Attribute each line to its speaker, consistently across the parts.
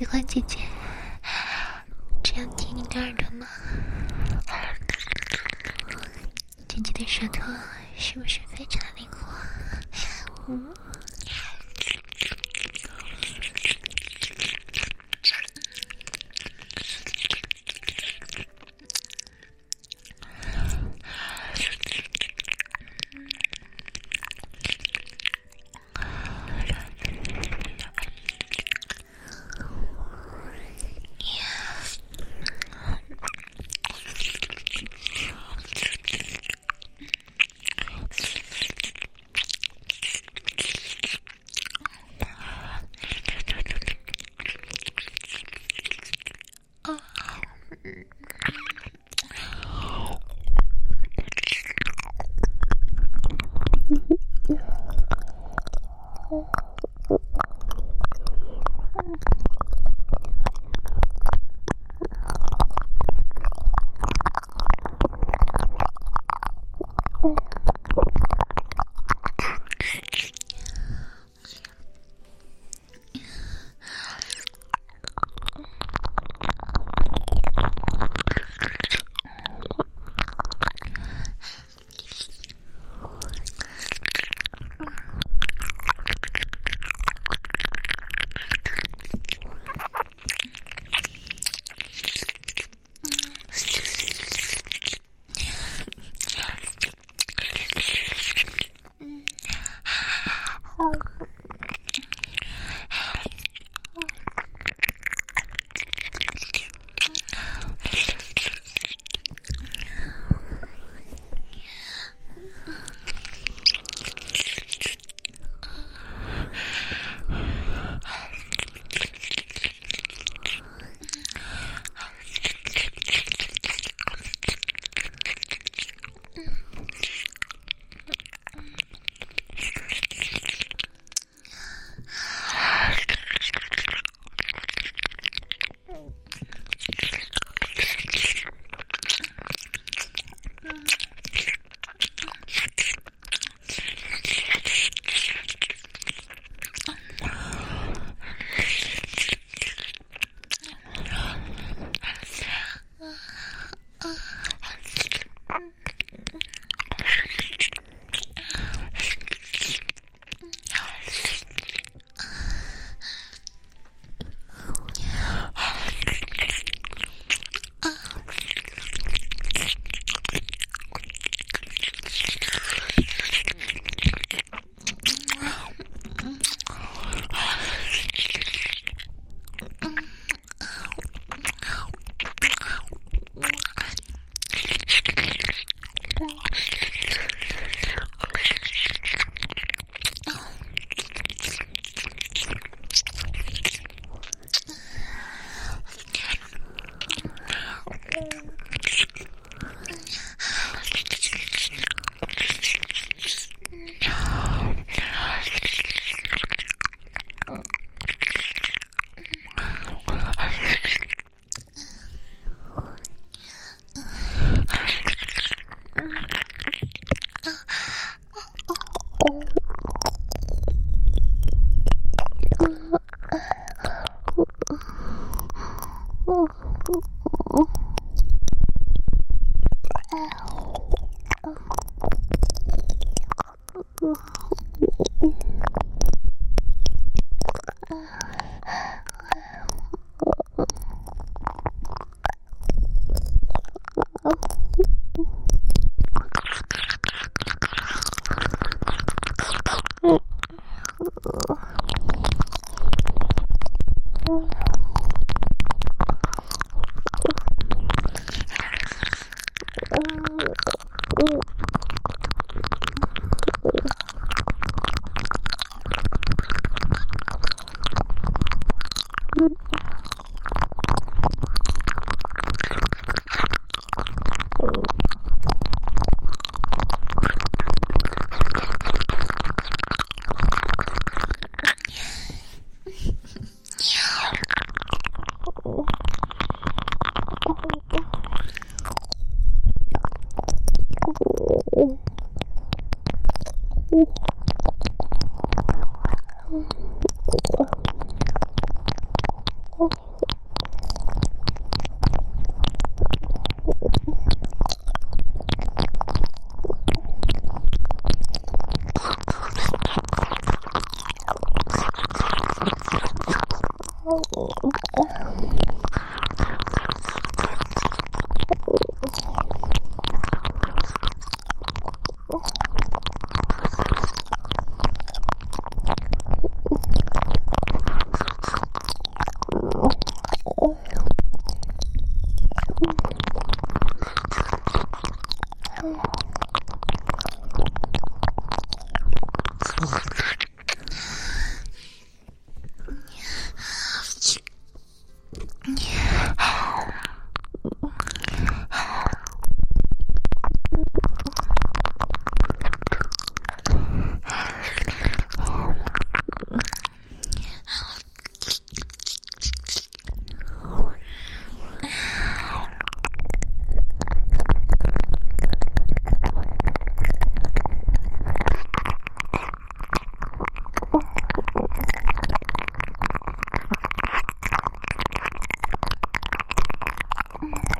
Speaker 1: 喜欢姐姐这样贴你的耳朵吗？姐姐的舌头是不是 Ух. Oh. Mm-hmm.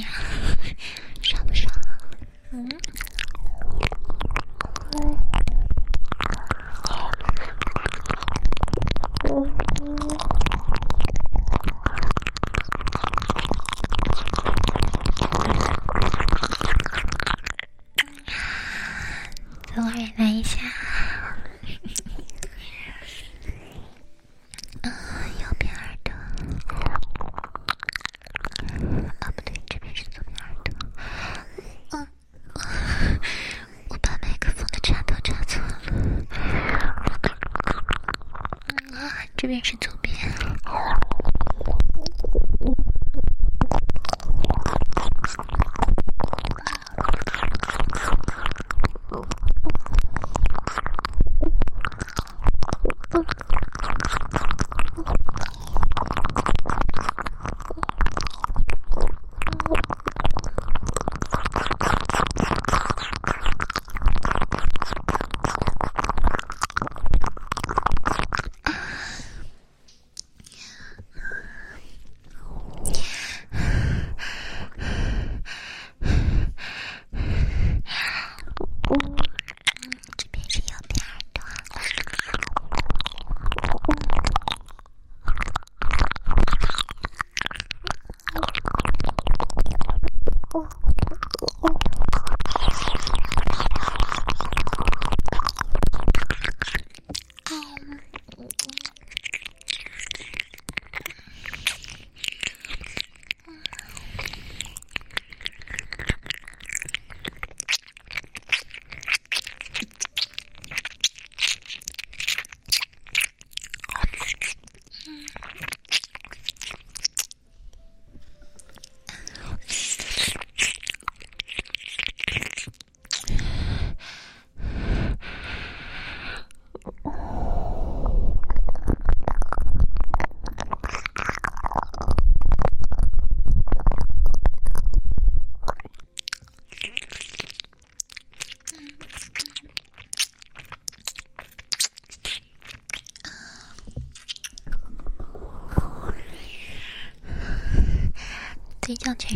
Speaker 1: 呀爽不爽嗯。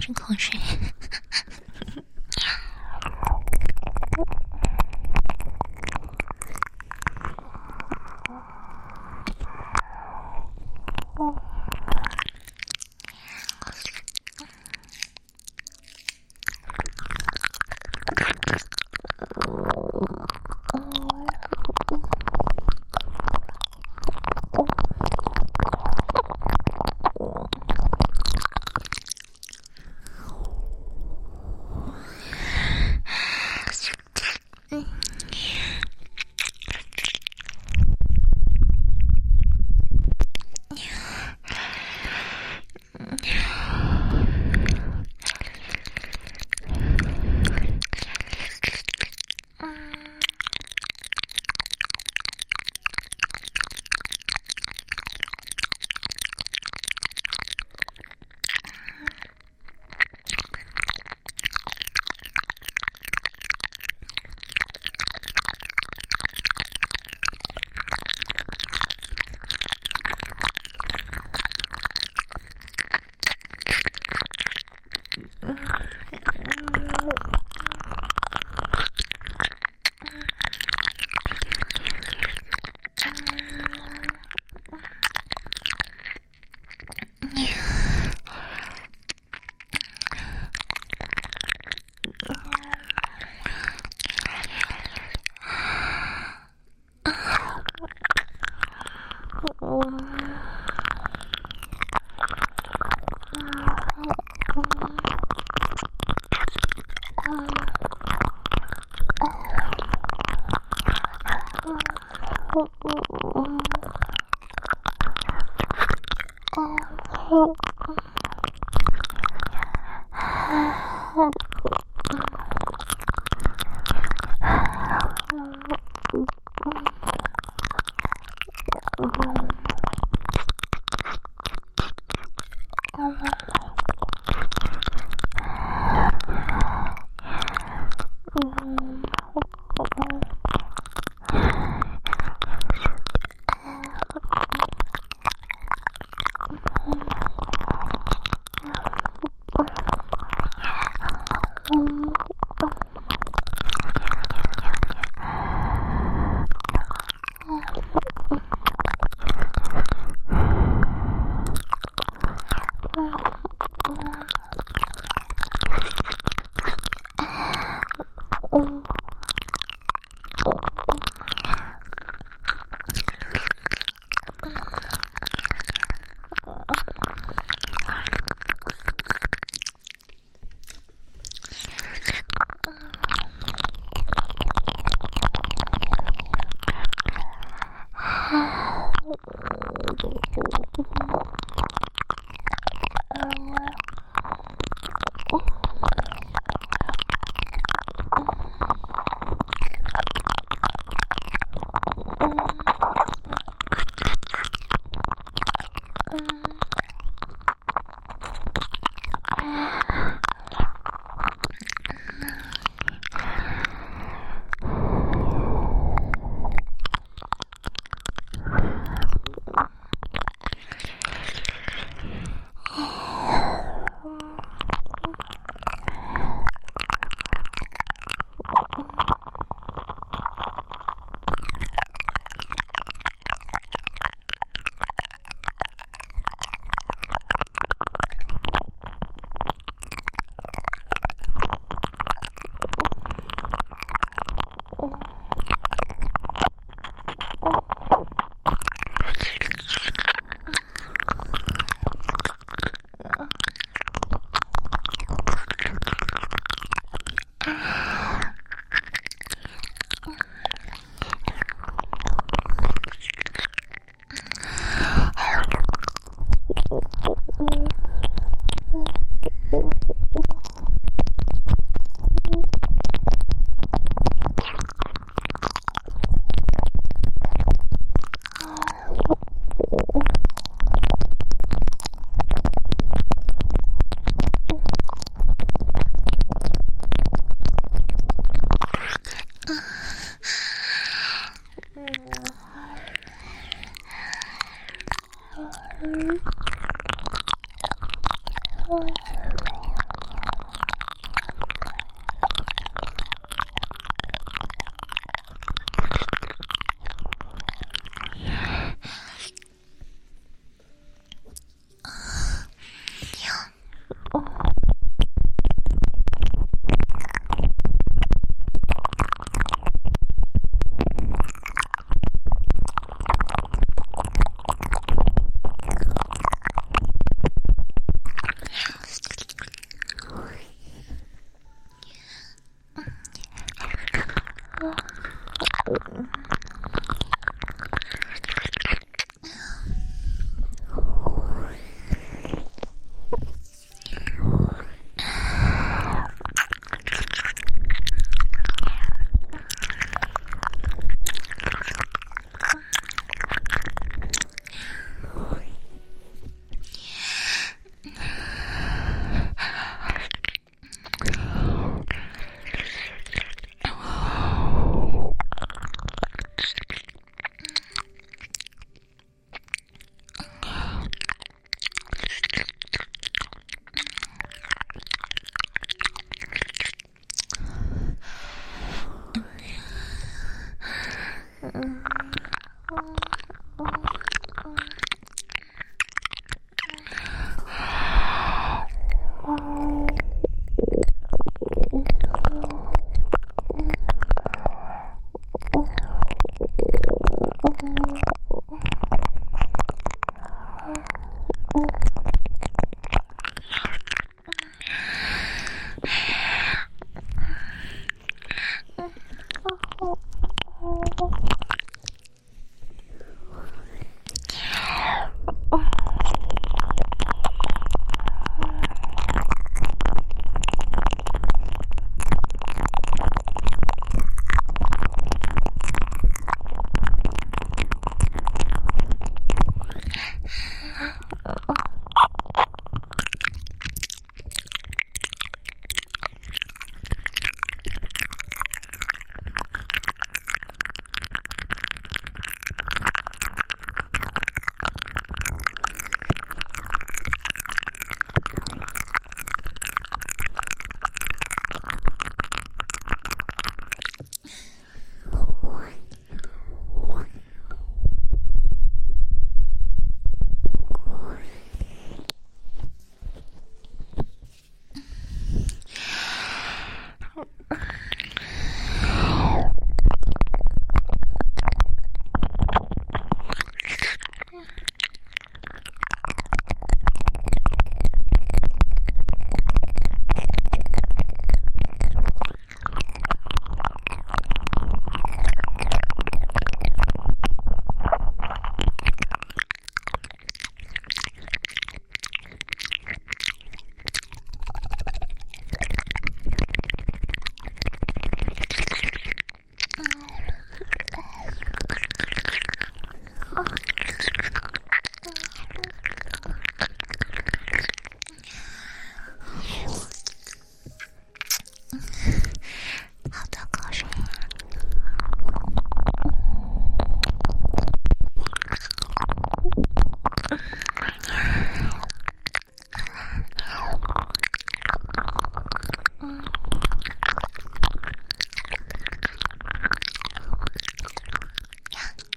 Speaker 1: 吞口水。Um,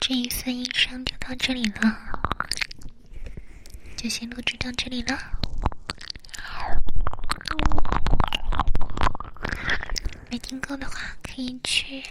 Speaker 1: 这一次音声就到这里了，就先录制到这里了。没听够的话，可以去